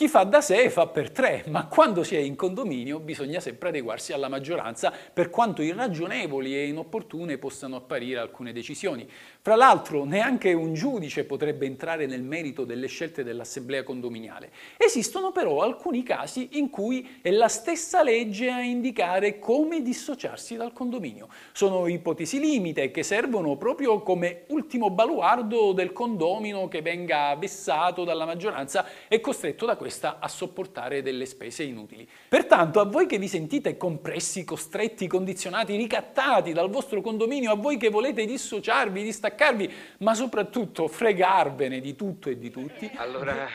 Chi fa da sé fa per tre, ma quando si è in condominio bisogna sempre adeguarsi alla maggioranza, per quanto irragionevoli e inopportune possano apparire alcune decisioni. Fra l'altro, neanche un giudice potrebbe entrare nel merito delle scelte dell'assemblea condominiale. Esistono però alcuni casi in cui è la stessa legge a indicare come dissociarsi dal condominio. Sono ipotesi limite che servono proprio come ultimo baluardo del condomino che venga vessato dalla maggioranza e costretto da questa a sopportare delle spese inutili. Pertanto a voi che vi sentite compressi, costretti, condizionati, ricattati dal vostro condominio, a voi che volete dissociarvi, distaccarvi, ma soprattutto fregarvene di tutto e di tutti, allora...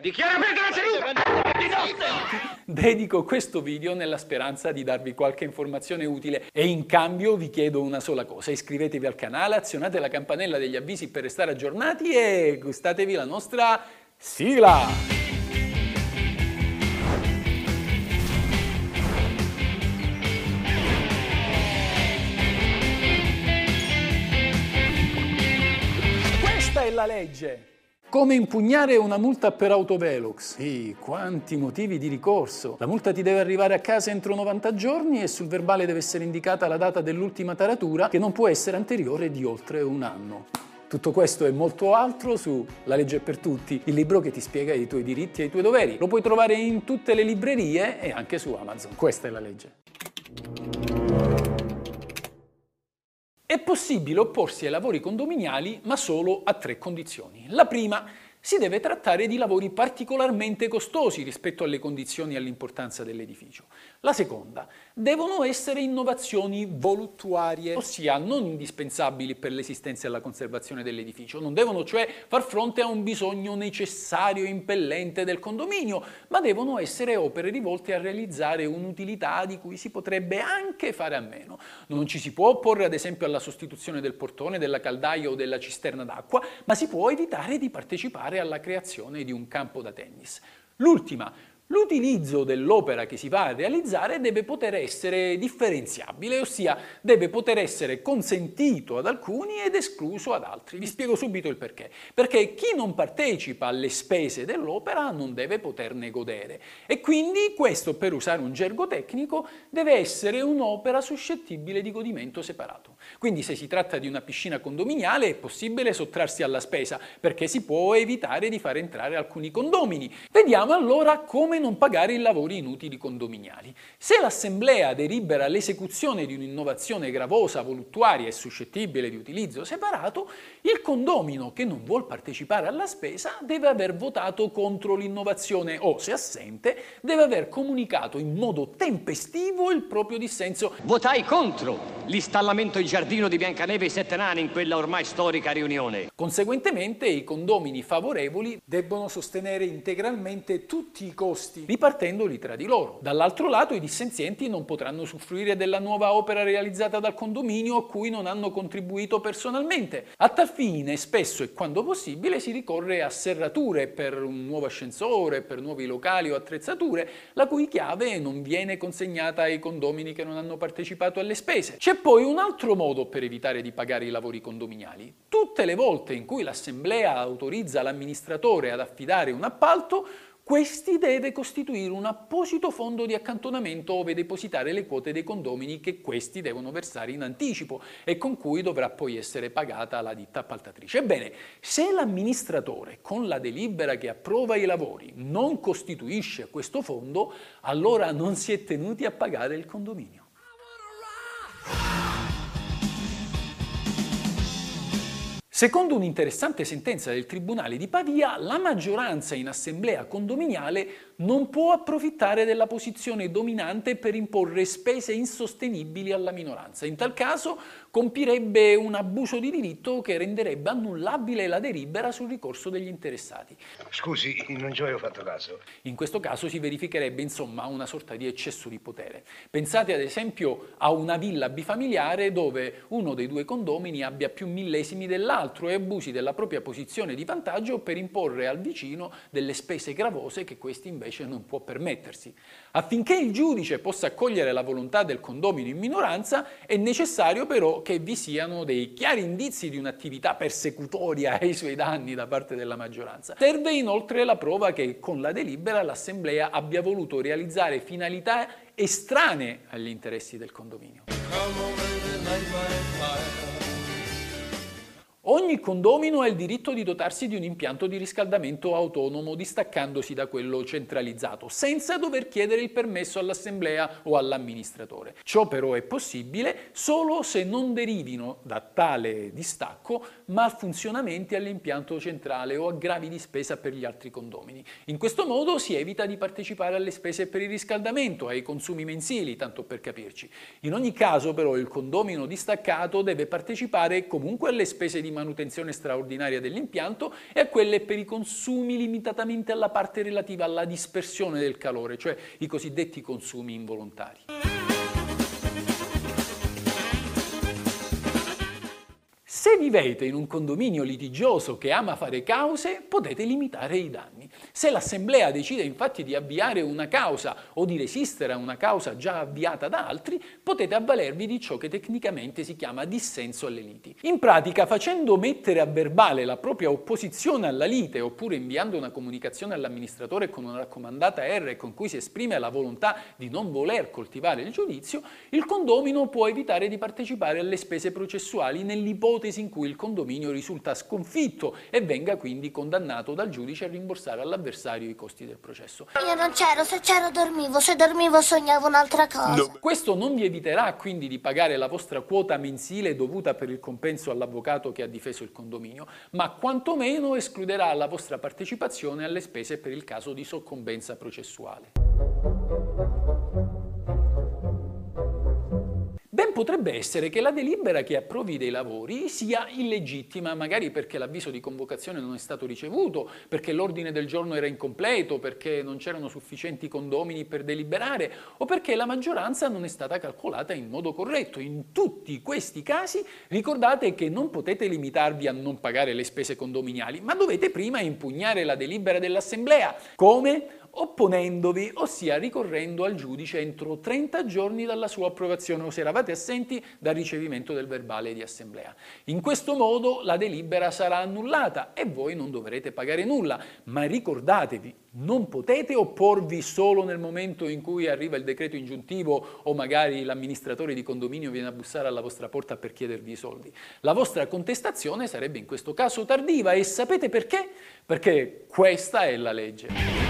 Dichiara aperta la seduta! Dedico questo video nella speranza di darvi qualche informazione utile. E in cambio vi chiedo una sola cosa, iscrivetevi al canale, azionate la campanella degli avvisi per restare aggiornati e gustatevi la nostra sigla! La legge. Come impugnare una multa per autovelox? Sì, quanti motivi di ricorso. La multa ti deve arrivare a casa entro 90 giorni e sul verbale deve essere indicata la data dell'ultima taratura che non può essere anteriore di oltre un anno. Tutto questo e molto altro su La legge per tutti, il libro che ti spiega i tuoi diritti e i tuoi doveri. Lo puoi trovare in tutte le librerie e anche su Amazon. Questa è la legge. È possibile opporsi ai lavori condominiali, ma solo a tre condizioni. La prima si deve trattare di lavori particolarmente costosi rispetto alle condizioni e all'importanza dell'edificio. La seconda, devono essere innovazioni voluttuarie, ossia non indispensabili per l'esistenza e la conservazione dell'edificio, non devono cioè far fronte a un bisogno necessario e impellente del condominio, ma devono essere opere rivolte a realizzare un'utilità di cui si potrebbe anche fare a meno. Non ci si può opporre ad esempio alla sostituzione del portone, della caldaia o della cisterna d'acqua, ma si può evitare di partecipare partecipare alla creazione di un campo da tennis. L'ultima, L'utilizzo dell'opera che si va a realizzare deve poter essere differenziabile, ossia deve poter essere consentito ad alcuni ed escluso ad altri. Vi spiego subito il perché. Perché chi non partecipa alle spese dell'opera non deve poterne godere e quindi questo, per usare un gergo tecnico, deve essere un'opera suscettibile di godimento separato. Quindi se si tratta di una piscina condominiale è possibile sottrarsi alla spesa perché si può evitare di far entrare alcuni condomini. Vediamo allora come non pagare i lavori inutili condominiali. Se l'Assemblea delibera l'esecuzione di un'innovazione gravosa, voluttuaria e suscettibile di utilizzo separato, il condomino che non vuol partecipare alla spesa deve aver votato contro l'innovazione o, se assente, deve aver comunicato in modo tempestivo il proprio dissenso. Votai contro l'installamento in giardino di Biancaneve e i Sette Nani in quella ormai storica riunione. Conseguentemente i condomini favorevoli debbono sostenere integralmente tutti i costi costi, ripartendoli tra di loro. Dall'altro lato i dissenzienti non potranno usufruire della nuova opera realizzata dal condominio a cui non hanno contribuito personalmente. A tal fine, spesso e quando possibile, si ricorre a serrature per un nuovo ascensore, per nuovi locali o attrezzature, la cui chiave non viene consegnata ai condomini che non hanno partecipato alle spese. C'è poi un altro modo per evitare di pagare i lavori condominiali. Tutte le volte in cui l'assemblea autorizza l'amministratore ad affidare un appalto, questi deve costituire un apposito fondo di accantonamento ove depositare le quote dei condomini che questi devono versare in anticipo e con cui dovrà poi essere pagata la ditta appaltatrice. Ebbene, se l'amministratore con la delibera che approva i lavori non costituisce questo fondo, allora non si è tenuti a pagare il condominio. Secondo un'interessante sentenza del Tribunale di Pavia, la maggioranza in assemblea condominiale non può approfittare della posizione dominante per imporre spese insostenibili alla minoranza. In tal caso compirebbe un abuso di diritto che renderebbe annullabile la delibera sul ricorso degli interessati. Scusi, non ci avevo fatto caso. In questo caso si verificherebbe insomma una sorta di eccesso di potere. Pensate ad esempio a una villa bifamiliare dove uno dei due condomini abbia più millesimi dell'altro e abusi della propria posizione di vantaggio per imporre al vicino delle spese gravose che questi invece non può permettersi. Affinché il giudice possa accogliere la volontà del condomino in minoranza è necessario però che vi siano dei chiari indizi di un'attività persecutoria ai suoi danni da parte della maggioranza. Serve inoltre la prova che con la delibera l'Assemblea abbia voluto realizzare finalità estranee agli interessi del condominio. Ogni condomino ha il diritto di dotarsi di un impianto di riscaldamento autonomo distaccandosi da quello centralizzato, senza dover chiedere il permesso all'assemblea o all'amministratore. Ciò però è possibile solo se non derivino da tale distacco malfunzionamenti all'impianto centrale o aggravi di spesa per gli altri condomini. In questo modo si evita di partecipare alle spese per il riscaldamento, ai consumi mensili, tanto per capirci. In ogni caso però il condomino distaccato deve partecipare comunque alle spese di manutenzione straordinaria dell'impianto e a quelle per i consumi limitatamente alla parte relativa alla dispersione del calore, cioè i cosiddetti consumi involontari. Se vivete in un condominio litigioso che ama fare cause, potete limitare i danni. Se l'Assemblea decide infatti di avviare una causa o di resistere a una causa già avviata da altri, potete avvalervi di ciò che tecnicamente si chiama dissenso alle liti. In pratica, facendo mettere a verbale la propria opposizione alla lite oppure inviando una comunicazione all'amministratore con una raccomandata R con cui si esprime la volontà di non voler coltivare il giudizio, il condomino può evitare di partecipare alle spese processuali nell'ipotesi ipotesi in cui il condominio risulta sconfitto e venga quindi condannato dal giudice a rimborsare all'avversario i costi del processo. Io non c'ero, se c'ero dormivo, se dormivo sognavo un'altra cosa. No. Questo non vi eviterà quindi di pagare la vostra quota mensile dovuta per il compenso all'avvocato che ha difeso il condominio, ma quantomeno escluderà la vostra partecipazione alle spese per il caso di soccombenza processuale. Potrebbe essere che la delibera che approvi dei lavori sia illegittima, magari perché l'avviso di convocazione non è stato ricevuto, perché l'ordine del giorno era incompleto, perché non c'erano sufficienti condomini per deliberare o perché la maggioranza non è stata calcolata in modo corretto. In tutti questi casi ricordate che non potete limitarvi a non pagare le spese condominiali, ma dovete prima impugnare la delibera dell'Assemblea. Come? Opponendovi, ossia ricorrendo al giudice entro 30 giorni dalla sua approvazione o se eravate assenti dal ricevimento del verbale di assemblea. In questo modo la delibera sarà annullata e voi non dovrete pagare nulla, ma ricordatevi, non potete opporvi solo nel momento in cui arriva il decreto ingiuntivo o magari l'amministratore di condominio viene a bussare alla vostra porta per chiedervi i soldi. La vostra contestazione sarebbe in questo caso tardiva e sapete perché? Perché questa è la legge.